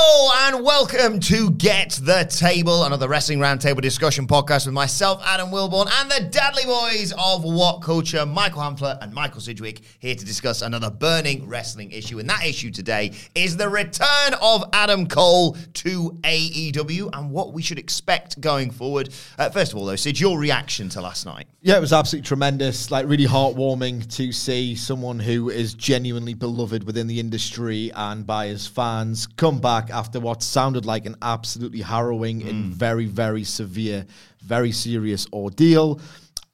and welcome to Get the Table, another Wrestling Roundtable discussion podcast with myself, Adam Wilborn, and the Dudley Boys of What Culture, Michael Hamflett and Michael Sidgwick, here to discuss another burning wrestling issue. And that issue today is the return of Adam Cole to AEW and what we should expect going forward. Uh, first of all, though, Sid, your reaction to last night? Yeah, it was absolutely tremendous. Like, really heartwarming to see someone who is genuinely beloved within the industry and by his fans come back after what sounded like an absolutely harrowing and very, very severe, very serious ordeal.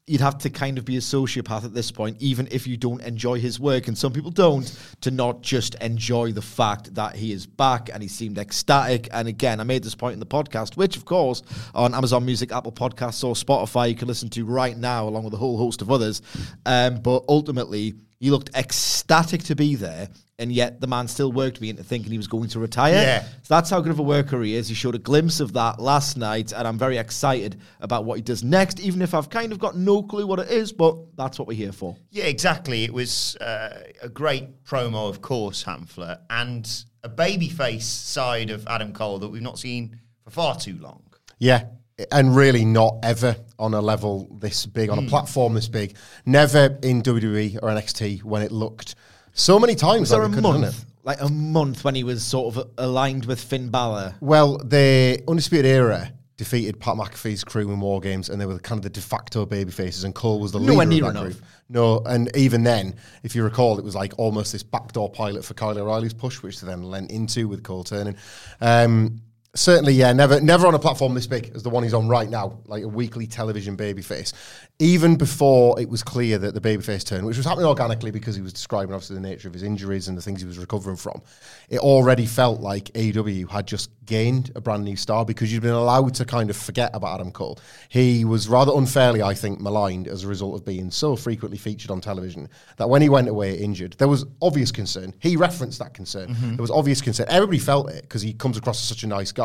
You'd have to kind of be a sociopath at this point, even if you don't enjoy his work, and some people don't, to not just enjoy the fact that he is back and he seemed ecstatic. And again, I made this point in the podcast, which, of course, on Amazon Music, Apple Podcasts, or Spotify, you can listen to right now, along with a whole host of others. Um, but ultimately, he looked ecstatic to be there, and yet the man still worked me into thinking he was going to retire. Yeah. So that's how good of a worker he is. He showed a glimpse of that last night, and I'm very excited about what he does next, even if I've kind of got no clue what it is, but that's what we're here for. Yeah, exactly. It was uh, a great promo, of course, Hamflett, and a babyface side of Adam Cole that we've not seen for far too long. Yeah, and really not ever on a level this big, on a platform this big. Never in WWE or NXT when it looked so many times. Was there like a could have done month? it. Like a month when he was sort of aligned with Finn Balor. Well, the Undisputed Era defeated Pat McAfee's crew in War Games, and they were kind of the de facto baby faces, and Cole was the leader of near that enough. group. No, and even then, if you recall, it was like almost this backdoor pilot for Kyle O'Reilly's push, which they then lent into with Cole turning. Um, certainly, yeah, never, never on a platform this big as the one he's on right now, like a weekly television babyface. Even before it was clear that the babyface turn, which was happening organically because he was describing obviously the nature of his injuries and the things he was recovering from, it already felt like AEW had just gained a brand new star because you'd been allowed to kind of forget about Adam Cole. He was rather unfairly, I think, maligned as a result of being so frequently featured on television that when he went away injured, there was obvious concern. He referenced that concern. Mm-hmm. There was obvious concern. Everybody felt it because he comes across as such a nice guy,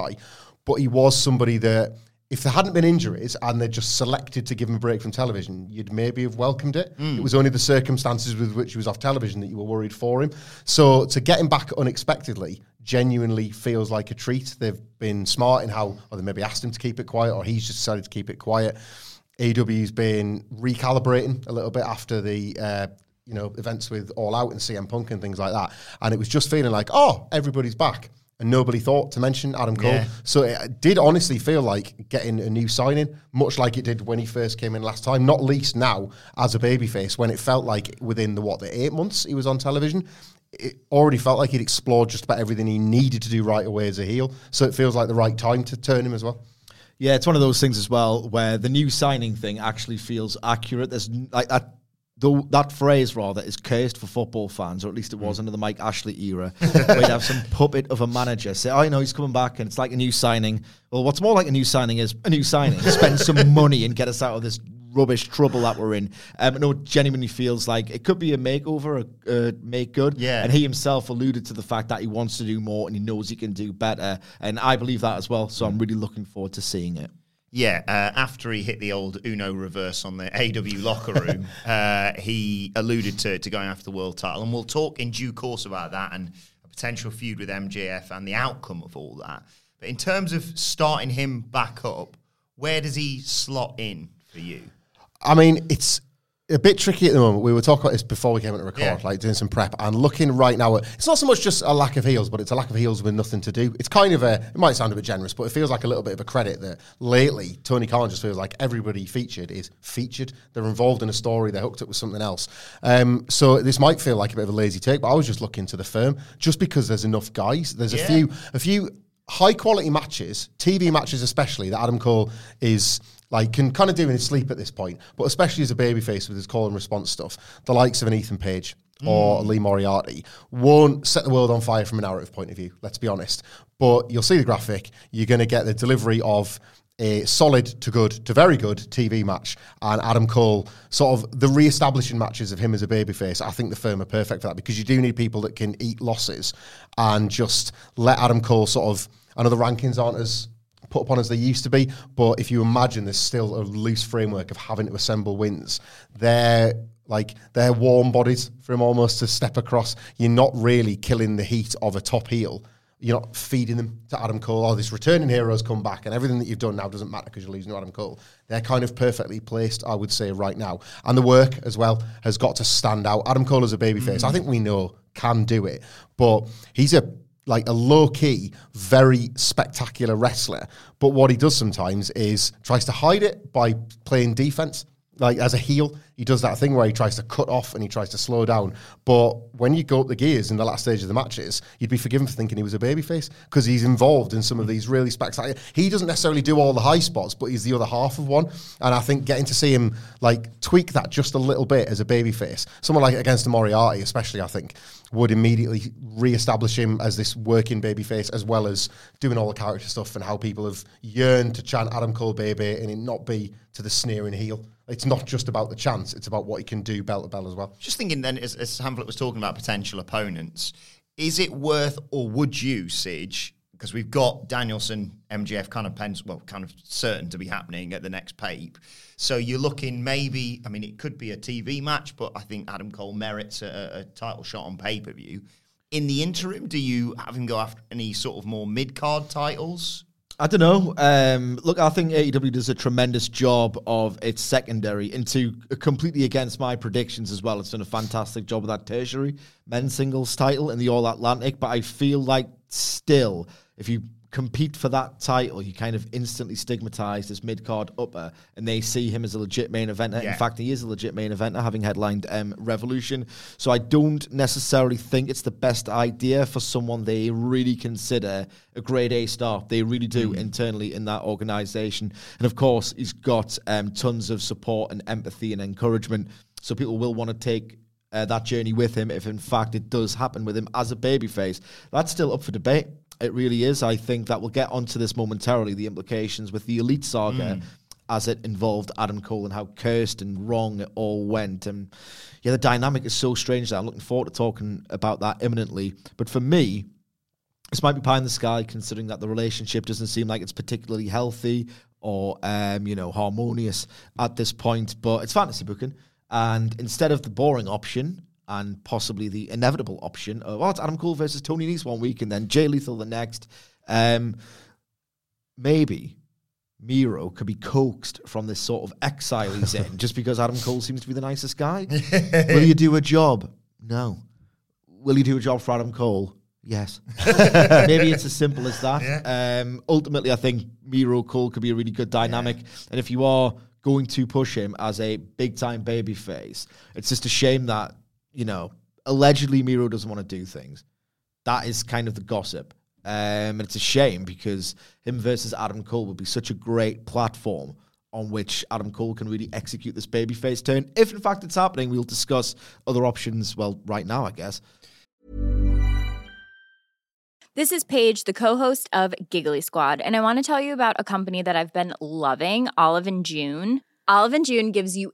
but he was somebody that. If there hadn't been injuries and they just selected to give him a break from television, you'd maybe have welcomed it. It was only the circumstances with which he was off television that you were worried for him. So to get him back unexpectedly genuinely feels like a treat. They've been smart in how, or they maybe asked him to keep it quiet, or he's just decided to keep it quiet. AW's been recalibrating a little bit after the uh, you know events with All Out and CM Punk and things like that, and it was just feeling like, oh, everybody's back. And nobody thought to mention Adam Cole. Yeah. So it did honestly feel like getting a new signing, much like it did when he first came in last time, not least now as a babyface, when it felt like within the what, the eight months he was on television, it already felt like he'd explored just about everything he needed to do right away as a heel. So it feels like the right time to turn him as well. Yeah, it's one of those things as well where the new signing thing actually feels accurate. There's like that. Though that phrase rather is cursed for football fans, or at least it was under the Mike Ashley era, where you'd have some puppet of a manager say, "Oh, I know he's coming back, and it's like a new signing." Well, what's more like a new signing is a new signing. Spend some money and get us out of this rubbish trouble that we're in. Um, no, it genuinely feels like it could be a makeover, a, a make good. Yeah. and he himself alluded to the fact that he wants to do more and he knows he can do better, and I believe that as well. So I'm really looking forward to seeing it. Yeah, uh, after he hit the old Uno reverse on the AW locker room, uh, he alluded to, to going after the world title. And we'll talk in due course about that and a potential feud with MJF and the outcome of all that. But in terms of starting him back up, where does he slot in for you? I mean, it's a bit tricky at the moment. We were talking about this before we came into record, Yeah. like doing some prep and looking right now. At, it's not so much just a lack of heels, but it's a lack of heels with nothing to do. It's kind of a. It might sound a bit generous, but it feels like a little bit of a credit that lately Tony Khan just feels like everybody featured is featured. They're involved in a story. They're hooked up with something else. Um, so this might feel like a bit of a lazy take, but I was just looking to the firm just because there's enough guys. There's a few, a few high quality matches, TV matches especially, that Adam Cole is like can kind of do in his sleep at this point, but especially as a babyface with his call and response stuff, the likes of an Ethan Page or mm. Lee Moriarty won't set the world on fire from a narrative point of view, let's be honest. But you'll see the graphic, you're going to get the delivery of a solid to good to very good TV match and Adam Cole sort of the re-establishing matches of him as a babyface. I think the firm are perfect for that because you do need people that can eat losses and just let Adam Cole sort of. I know the rankings aren't as put upon as they used to be, but if you imagine there's still a loose framework of having to assemble wins, they're like they're warm bodies for him almost to step across. You're not really killing the heat of a top heel. You're not feeding them to Adam Cole. Oh, this returning heroes come back, and everything that you've done now doesn't matter because you're losing to Adam Cole. They're kind of perfectly placed, I would say, right now. And the work as well has got to stand out. Adam Cole as a babyface, mm. I think we know can do it, but he's a like a low key, very spectacular wrestler. But what he does sometimes is tries to hide it by playing defense. Like as a heel, he does that thing where he tries to cut off and he tries to slow down. But when you go up the gears in the last stage of the matches, you'd be forgiven for thinking he was a babyface because he's involved in some of these really spectacular. He doesn't necessarily do all the high spots, but he's the other half of one. And I think getting to see him like tweak that just a little bit as a babyface, someone like against the Moriarty, especially, I think would immediately re-establish him as this working babyface, as well as doing all the character stuff and how people have yearned to chant Adam Cole baby and it not be to the sneering heel. It's not just about the chance; it's about what he can do bell to bell as well. Just thinking then, as, as Hamlet was talking about potential opponents, is it worth or would you, Sige, because we've got Danielson, MJF kind of pens, well, kind of certain to be happening at the next pape. So you're looking maybe, I mean, it could be a TV match, but I think Adam Cole merits a, a title shot on pay per view. In the interim, do you have him go after any sort of more mid card titles? I don't know. Um, look, I think AEW does a tremendous job of its secondary, and to completely against my predictions as well. It's done a fantastic job of that tertiary men's singles title in the All Atlantic. But I feel like still, if you compete for that title, you kind of instantly stigmatized as mid card upper, and they see him as a legit main eventer. Yeah. In fact, he is a legit main eventer, having headlined um, Revolution. So I don't necessarily think it's the best idea for someone they really consider a grade A star. They really do internally in that organization. And of course, he's got um, tons of support and empathy and encouragement. So people will want to take uh, that journey with him if in fact it does happen with him as a babyface. That's still up for debate. It really is. I think that we'll get onto this momentarily, the implications with the Elite Saga as it involved Adam Cole and how cursed and wrong it all went. And yeah, the dynamic is so strange that I'm looking forward to talking about that imminently. But for me, this might be pie in the sky considering that the relationship doesn't seem like it's particularly healthy or um, you know harmonious at this point but it's fantasy booking and instead of the boring option and possibly the inevitable option of oh it's Adam Cole versus Tony Nese one week and then Jay Lethal the next. Um, maybe Miro could be coaxed from this sort of exile he's in just because Adam Cole seems to be the nicest guy. Will you do a job? No. Will you do a job for Adam Cole? Yes. Maybe it's as simple as that. Um, ultimately, I think Miro Cole could be a really good dynamic. And if you are going to push him as a big time baby face, it's just a shame that, you know, allegedly Miro doesn't want to do things. That is kind of the gossip. Um, and it's a shame because him versus Adam Cole would be such a great platform on which Adam Cole can really execute this babyface turn. If in fact it's happening, we'll discuss other options, well, right now, I guess. This is Paige, the co-host of Giggly Squad, and I want to tell you about a company that I've been loving, Olive and June. Olive and June gives you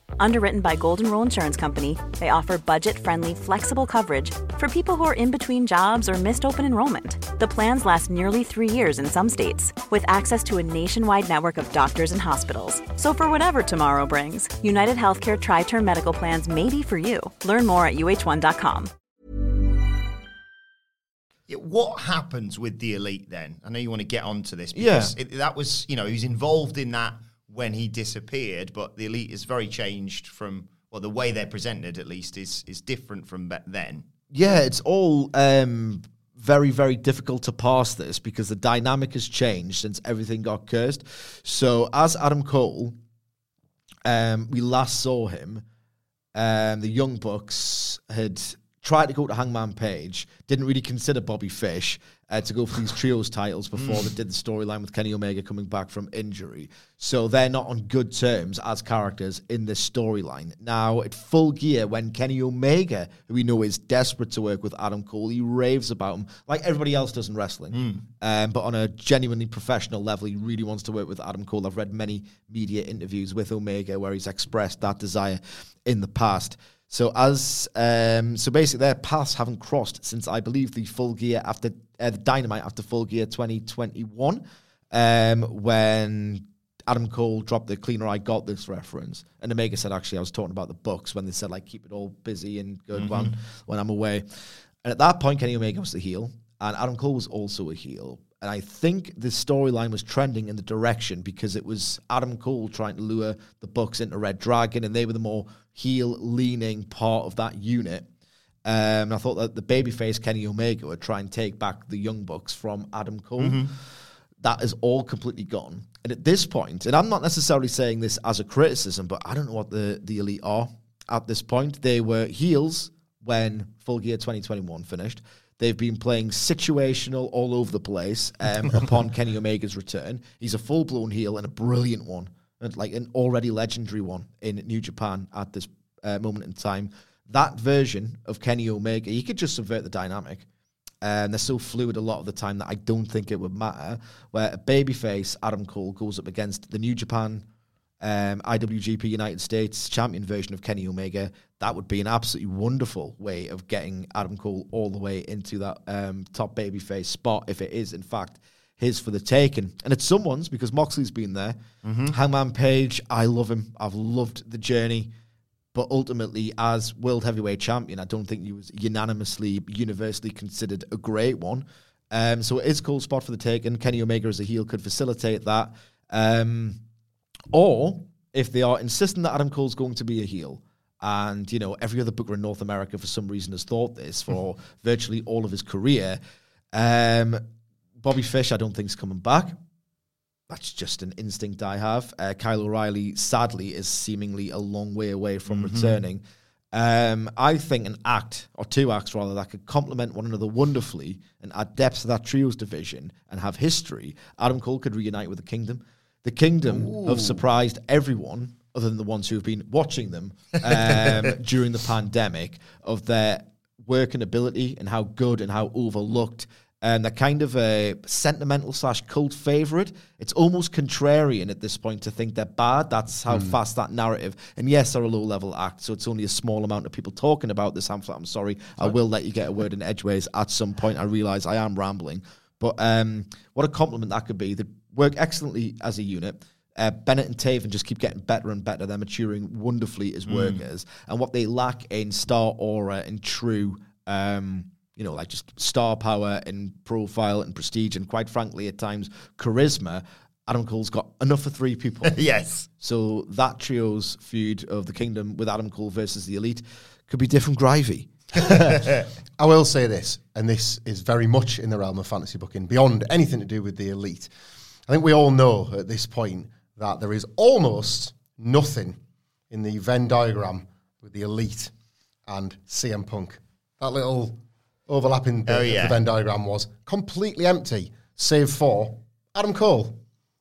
Underwritten by Golden Rule Insurance Company, they offer budget friendly, flexible coverage for people who are in between jobs or missed open enrollment. The plans last nearly three years in some states, with access to a nationwide network of doctors and hospitals. So, for whatever tomorrow brings, United Healthcare TriTerm Medical Plans may be for you. Learn more at uhone.com. Yeah, what happens with the elite then? I know you want to get onto this because Yeah. it, that was, you know, he's involved in that when he disappeared, but the elite is very changed from, well, the way they're presented at least is is different from back then. Yeah, it's all um, very, very difficult to pass this because the dynamic has changed since everything got cursed. So, as Adam Cole, um, we last saw him, um, the Young Bucks had tried to go to Hangman Page, didn't really consider Bobby Fish uh, to go for these trios titles before they did the storyline with Kenny Omega coming back from injury. So they're not on good terms as characters in this storyline. Now, at full gear, when Kenny Omega, who we know is desperate to work with Adam Cole, he raves about him like everybody else does in wrestling. Um, but on a genuinely professional level, he really wants to work with Adam Cole. I've read many media interviews with Omega where he's expressed that desire in the past. So as um, so basically their paths haven't crossed since I believe the full gear after uh, the Dynamite after full gear 2021 um, when Adam Cole dropped the cleaner I got this reference. And Omega said actually I was talking about the Bucks when they said like keep it all busy and good when when I'm away. And at that point Kenny Omega was the heel and Adam Cole was also a heel. And I think the storyline was trending in the direction because it was Adam Cole trying to lure the Bucks into Red Dragon, and they were the more heel leaning part of that unit. Um, and I thought that the babyface Kenny Omega would try and take back the Young Bucks from Adam Cole. That is all completely gone. And at this point, and I'm not necessarily saying this as a criticism, but I don't know what the, the elite are at this point. They were heels when Full Gear 2021 finished. They've been playing situational all over the place um, upon Kenny Omega's return. He's a full blown heel and a brilliant one, and like an already legendary one in New Japan at this uh, moment in time. That version of Kenny Omega, you could just subvert the dynamic. And they're so fluid a lot of the time that I don't think it would matter. Where a babyface Adam Cole goes up against the New Japan um, IWGP United States champion version of Kenny Omega, that would be an absolutely wonderful way of getting Adam Cole all the way into that um, top babyface spot if it is, in fact, his for the taking. And it's someone's because Moxley's been there. Hangman Page, I love him. I've loved the journey. But ultimately, as world heavyweight champion, I don't think he was unanimously, universally considered a great one. Um, so it is Cole's spot for the taking. Kenny Omega as a heel could facilitate that. Um, or if they are insisting that Adam Cole's going to be a heel, and you know every other booker in North America for some reason has thought this for virtually all of his career, um, Bobby Fish I don't think is coming back. That's just an instinct I have. Uh, Kyle O'Reilly, sadly, is seemingly a long way away from returning. Um, I think an act, or two acts rather, that could complement one another wonderfully and add depth to that trios division and have history. Adam Cole could reunite with the Kingdom. The Kingdom have surprised everyone, other than the ones who have been watching them um, during the pandemic, of their work and ability and how good and how overlooked and they're kind of a sentimental slash cult favorite. It's almost contrarian at this point to think they're bad. That's how fast that narrative. And yes, they're a low level act, so it's only a small amount of people talking about this. I'm, I'm sorry. I will let you get a word in edgeways at some point. I realize I am rambling, but um, what a compliment that could be. They work excellently as a unit. Uh, Bennett and Taven just keep getting better and better. They're maturing wonderfully as workers, and what they lack in star aura and true. Um, you know, like just star power and profile and prestige, and quite frankly, at times charisma. Adam Cole's got enough for three people. yes. So that trio's feud of the Kingdom with Adam Cole versus the Elite could be different gravy. I will say this, and this is very much in the realm of fantasy booking, beyond anything to do with the elite. I think we all know at this point that there is almost nothing in the Venn diagram with the elite and CM Punk. That little overlapping Oh, of yeah. the Venn diagram was completely empty, save for Adam Cole.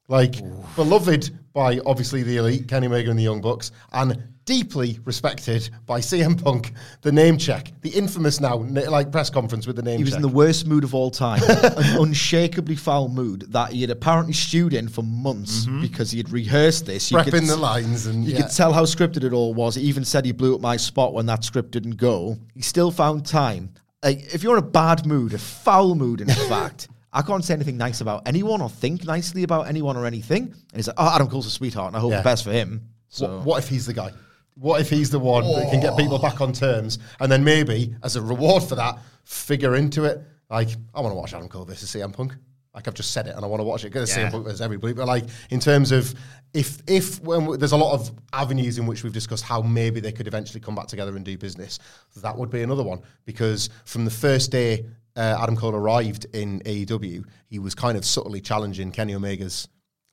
Like, beloved by obviously the elite, Kenny Omega and the Young Bucks, and deeply respected by CM Punk, the name check, the infamous now, like press conference with the name He was check. in the worst mood of all time, an unshakably foul mood that he had apparently stewed in for months mm-hmm. because he had rehearsed this. You could the lines and You yeah. could tell how scripted it all was. He even said he blew up my spot when that script didn't go. He still found time. Like, if you're in a bad mood, a foul mood, in fact, I can't say anything nice about anyone or think nicely about anyone or anything. And he's like, oh, Adam Cole's a sweetheart, and I hope Yeah. the best for him. So What, what if he's the guy? What if he's the one that can get people back on terms and then maybe, as a reward for that, figure into it? Like, I want to watch Adam Cole versus CM Punk. Like I've just said it, and I want to watch it because Yeah. CM Punk versus everybody. But like in terms of if if when w- there's a lot of avenues in which we've discussed how maybe they could eventually come back together and do business, that would be another one because from the first day uh, Adam Cole arrived in AEW, he was kind of subtly challenging Kenny Omega's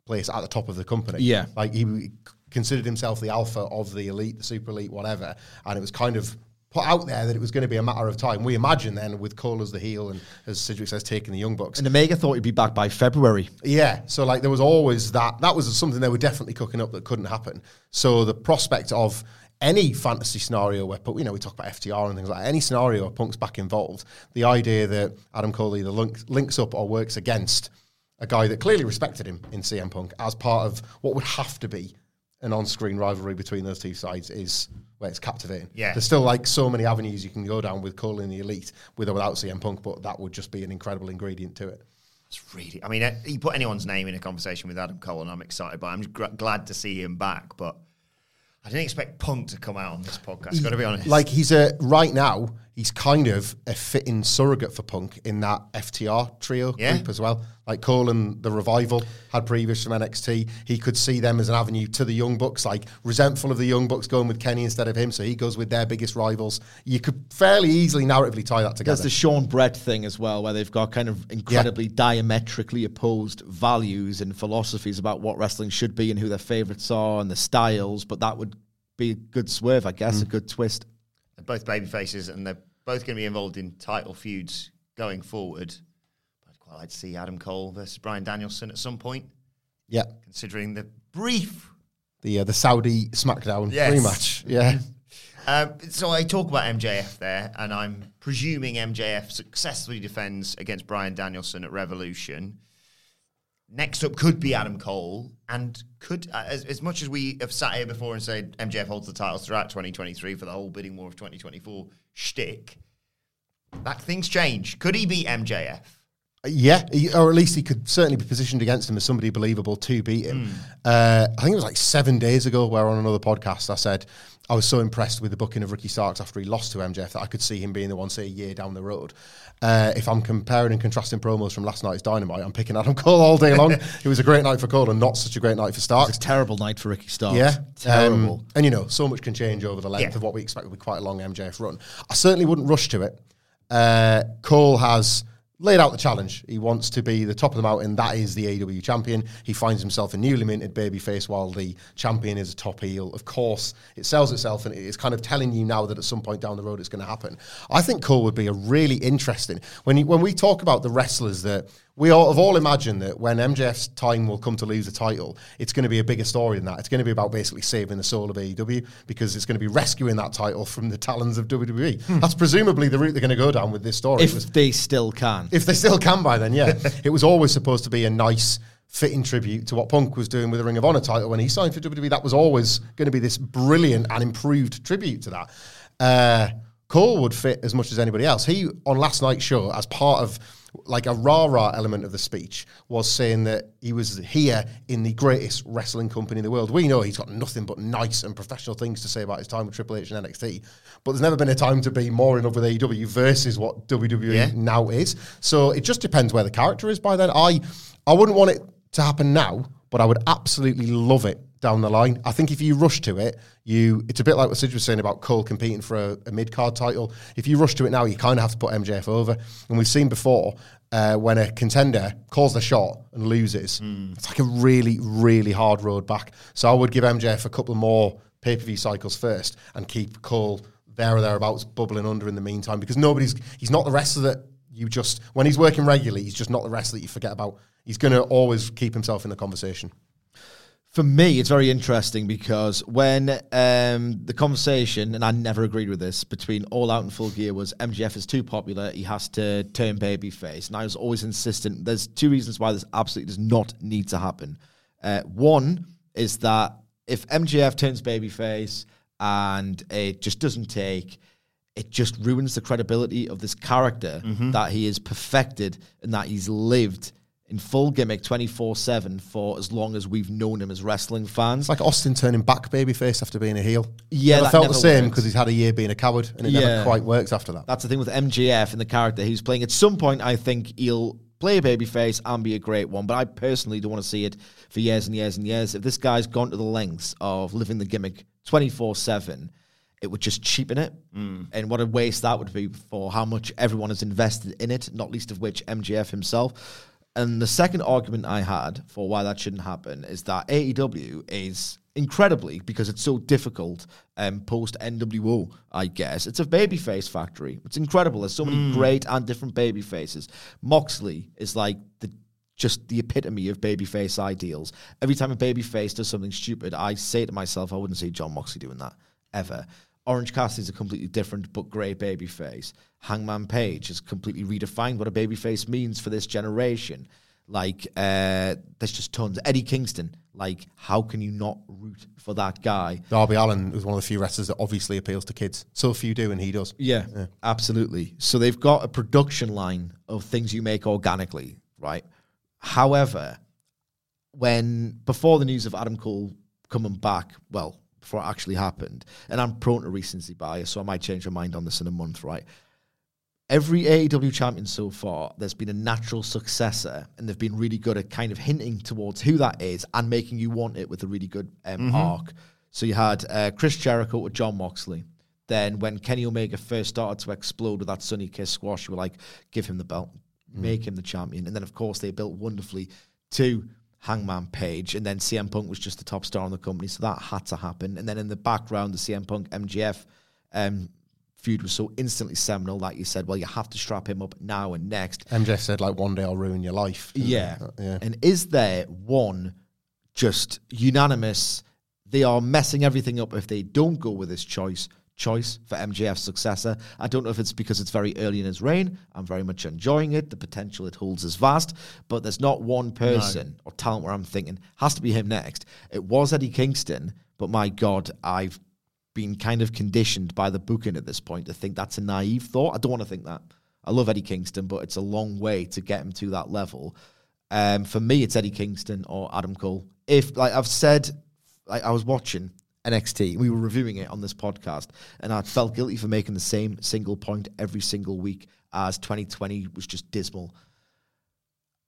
place at the top of the company. Yeah. Like he considered himself the alpha of the elite, the super elite, whatever. And it was kind of put out there that it was going to be a matter of time. We imagine then with Cole as the heel and as Sidgwick says, taking the Young Bucks. and Omega thought he'd be back by February. Yeah, so like there was always that. That was something they were definitely cooking up that couldn't happen. So the prospect of any fantasy scenario where, you know, we talk about FTR and things like that, any scenario where Punk's back involved, the idea that Adam Cole either link, links up or works against a guy that clearly respected him in CM Punk as part of what would have to be an on-screen rivalry between those two sides is where it's captivating. Yeah. There's still like so many avenues you can go down with Cole in the elite with or without CM Punk, but that would just be an incredible ingredient to it. It's really. I mean, uh, you put anyone's name in a conversation with Adam Cole, and I'm excited. But I'm just gr- glad to see him back. But I didn't expect Punk to come out on this podcast. Got to be honest. Like he's a right now, he's kind of a fitting surrogate for Punk in that FTR trio Yeah. group as well. Like Cole and the Revival had previous from NXT. He could see them as an avenue to the Young Bucks, like resentful of the Young Bucks going with Kenny instead of him, so he goes with their biggest rivals. You could fairly easily narratively tie that together. There's the Shawn Bret thing as well, where they've got kind of incredibly diametrically opposed values and philosophies about what wrestling should be and who their favorites are and the styles. But that would be a good swerve, I guess, a mm. good twist. They're both baby faces, and they're both going to be involved in title feuds going forward. But I'd quite like to see Adam Cole versus Bryan Danielson at some point, yeah, considering the brief. the uh, the Saudi SmackDown Yes. rematch. Yeah, Um, so I talk about MJF there, and I'm presuming MJF successfully defends against Bryan Danielson at Revolution. Next up could be Adam Cole, and could uh, as, as much as we have sat here before and said MJF holds the titles throughout 2023 for the whole bidding war of 2024 shtick. That things change. Could he beat MJF? Yeah, he, or at least he could certainly be positioned against him as somebody believable to beat him. Uh, I think it was like seven days ago, where on another podcast I said I was so impressed with the booking of Ricky Starks after he lost to MJF that I could see him being the one, say, a year down the road. Uh, if I'm comparing and contrasting promos from last night's Dynamite, I'm picking Adam Cole all day long. it was a great night for Cole and not such a great night for Starks. It's a terrible night for Ricky Starks. Yeah, Terrible. Um, and you know, so much can change over the length Yeah. of what we expect will be quite a long MJF run. I certainly wouldn't rush to it. Uh, Cole has laid out the challenge. He wants to be the top of the mountain. That is the AW champion. He finds himself a newly minted babyface while the champion is a top heel. Of course, it sells itself and it's kind of telling you now that at some point down the road it's going to happen. I think Cole would be a really interesting when you, when we talk about the wrestlers that we all have all imagined that when MJF's time will come to lose the title, it's going to be a bigger story than that. It's going to be about basically saving the soul of AEW because it's going to be rescuing that title from the talons of WWE. That's presumably the route they're going to go down with this story. If was- they still can. if they still can by then, yeah. it was always supposed to be a nice, fitting tribute to what Punk was doing with the Ring of Honor title when he signed for WWE. That was always going to be this brilliant and improved tribute to that. Uh, Cole would fit as much as anybody else. He, on last night's show, as part of like a rah rah element of the speech, was saying that he was here in the greatest wrestling company in the world. We know he's got nothing but nice and professional things to say about his time with Triple H and NXT, but there's never been a time to be more in love with AEW versus what WWE Yeah. now is. So it just depends where the character is by then. I I wouldn't want it to happen now, but I would absolutely love it down the line. I think if you rush to it, you it's a bit like what Sid was saying about Cole competing for a, a mid card title. If you rush to it now, you kind of have to put MJF over. And we've seen before uh, when a contender calls the shot and loses, it's like a really really hard road back. So I would give MJF a couple more pay per view cycles first and keep Cole there or thereabouts bubbling under in the meantime because nobody's he's not the wrestler that you just when he's working regularly he's just not the wrestler that you forget about he's going to always keep himself in the conversation For me, it's very interesting because when um, the conversation, and I never agreed with this, between All Out and Full Gear was MJF is too popular, he has to turn babyface. And I was always insistent. There's two reasons why this absolutely does not need to happen. Uh, one is that if MJF turns babyface and it just doesn't take, it just ruins the credibility of this character that he is perfected and that he's lived in full gimmick 24 7 for as long as we've known him as wrestling fans. it's like Austin turning back babyface after being a heel Yeah, never that felt the same because he's had a year being a coward and it Yeah. never quite works after that That's the thing with MJF and the character he's playing. At some point, I think he'll play a babyface and be a great one, but I personally don't want to see it for years and years and years. If this guy's gone to the lengths of living the gimmick 24 7, it would just cheapen it. Mm. And what a waste that would be for how much everyone has invested in it, not least of which MJF himself. And the second argument I had for why that shouldn't happen is that AEW is incredibly because it's so difficult um, post NWO, I guess. It's a babyface factory. It's incredible. There's so many great and different baby faces. Moxley is like the just the epitome of babyface ideals. Every time a babyface does something stupid, I say to myself, I wouldn't see Jon Moxley doing that ever. Orange Cassidy is a completely different but great babyface. Hangman Page has completely redefined what a babyface means for this generation. Like, uh, there's just tons. Eddie Kingston, like, how can you not root for that guy? Darby Allin was one of the few wrestlers that obviously appeals to kids so few do and he does Yeah, absolutely. So they've got a production line of things you make organically, right? However, when before the news of Adam Cole coming back, well, before it actually happened, and I'm prone to recency bias, so I might change my mind on this in a month, right? Every AEW champion so far, there's been a natural successor, and they've been really good at kind of hinting towards who that is and making you want it with a really good um, arc. So you had uh, Chris Jericho with Jon Moxley. Then when Kenny Omega first started to explode with that Sonny Kiss squash, you were like, give him the belt, make him the champion. And then, of course, they built wonderfully to Hangman Page. And then CM Punk was just the top star in the company, so that had to happen. And then in the background, the CM Punk MJF um, feud was so instantly seminal that you said, well, you have to strap him up now and next. MJF said like one day I'll ruin your life? Yeah. Yeah And is there one just unanimous? They are messing everything up if they don't go with this choice. Choice for MJF's successor. I don't know if it's because it's very early in his reign. I'm very much enjoying it. The potential it holds is vast, but there's not one person or talent where I'm thinking has to be him next. It was Eddie Kingston, but my God, I've been kind of conditioned by the booking at this point to think that's a naive thought. I don't want to think that. I love Eddie Kingston, but it's a long way to get him to that level. Um, for me, it's Eddie Kingston or Adam Cole. If like I've said, like I was watching NXT, we were reviewing it on this podcast, and I felt guilty for making the same single point every single week as 2020 was just dismal.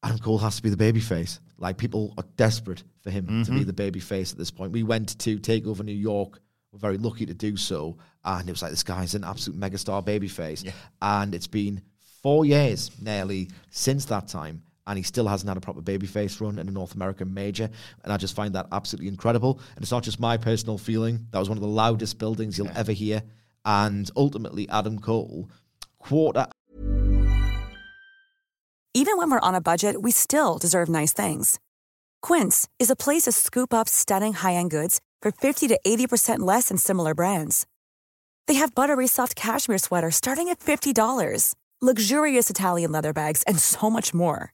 Adam Cole has to be the babyface. Like people are desperate for him to be mm-hmm. the babyface at this point. We went to take over New York. We're very lucky to do so, and it was like this guy's an absolute megastar babyface. And it's been four years nearly since that time, and he still hasn't had a proper babyface run in a North American major. And I just find that absolutely incredible. And it's not just my personal feeling. That was one of the loudest buildings you'll ever hear. And ultimately, Adam Cole, quarter Even when we're on a budget, we still deserve nice things. Quince is a place to scoop up stunning high-end goods for 50 to 80% less than similar brands. They have buttery soft cashmere sweaters starting at $50, luxurious Italian leather bags, and so much more.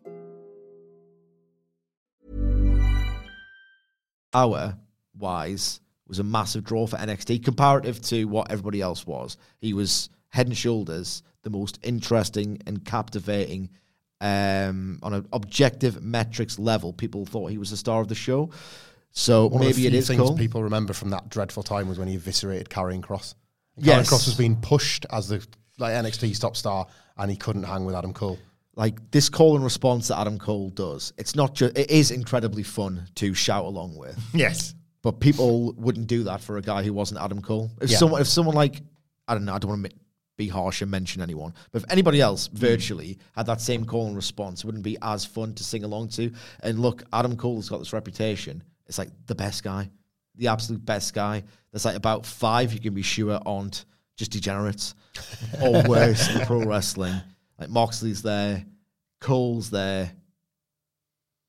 hour wise was a massive draw for NXT comparative to what everybody else was. He was head and shoulders the most interesting and captivating um, on an objective metrics level. People thought he was the star of the show. So One of maybe it is things cool. people remember from that dreadful time was when he eviscerated Karrion Kross. Yes. Karrion Kross was being pushed as the like NXT top star, and he couldn't hang with Adam Cole. Like this call and response that Adam Cole does, it's not just it is incredibly fun to shout along with. Yes. But people wouldn't do that for a guy who wasn't Adam Cole. If Yeah. someone if someone like I don't know, I don't want to be harsh and mention anyone, but if anybody else mm. virtually had that same call and response, it wouldn't be as fun to sing along to. And look, Adam Cole's got this reputation. It's like the best guy, the absolute best guy. There's like about five you can be sure aren't just degenerates or worse in pro wrestling. Like Moxley's there, Cole's there.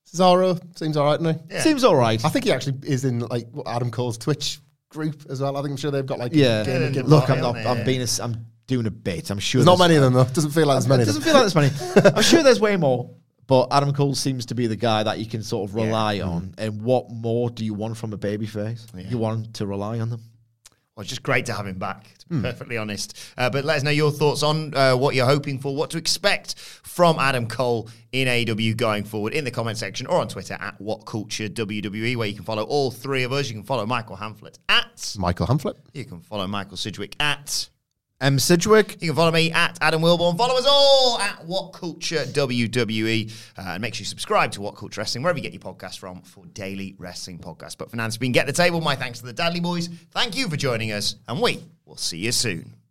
Cesaro seems all right, doesn't he? Seems all right. I think he actually is in like what Adam Cole's Twitch group as well. I think I'm sure they've got like Yeah. game of Give Look, I'm not. I'm being. A, I'm doing a bit. I'm sure There's not many of them though. Doesn't feel like there's many. Doesn't feel like there's many. I'm sure there's way more. But Adam Cole seems to be the guy that you can sort of rely mm-hmm. on. And what more do you want from a babyface? You want to rely on them. Well, it's just great to have him back, to be perfectly honest. Uh, but let us know your thoughts on uh, what you're hoping for, what to expect from Adam Cole in AW going forward in the comment section or on Twitter at What Culture WWE, where you can follow all three of us. You can follow Michael Hamflett at. Michael Hamflett. You can follow Michael Sidgwick at. M. Sidgwick. You can follow me at Adam Wilborn. Follow us all at What Culture WWE. Uh, and make sure you subscribe to What Culture Wrestling, wherever you get your podcast from, for daily wrestling podcasts. But for now, it's been Get the Table. My thanks to the Dudley Boys. Thank you for joining us, and we will see you soon.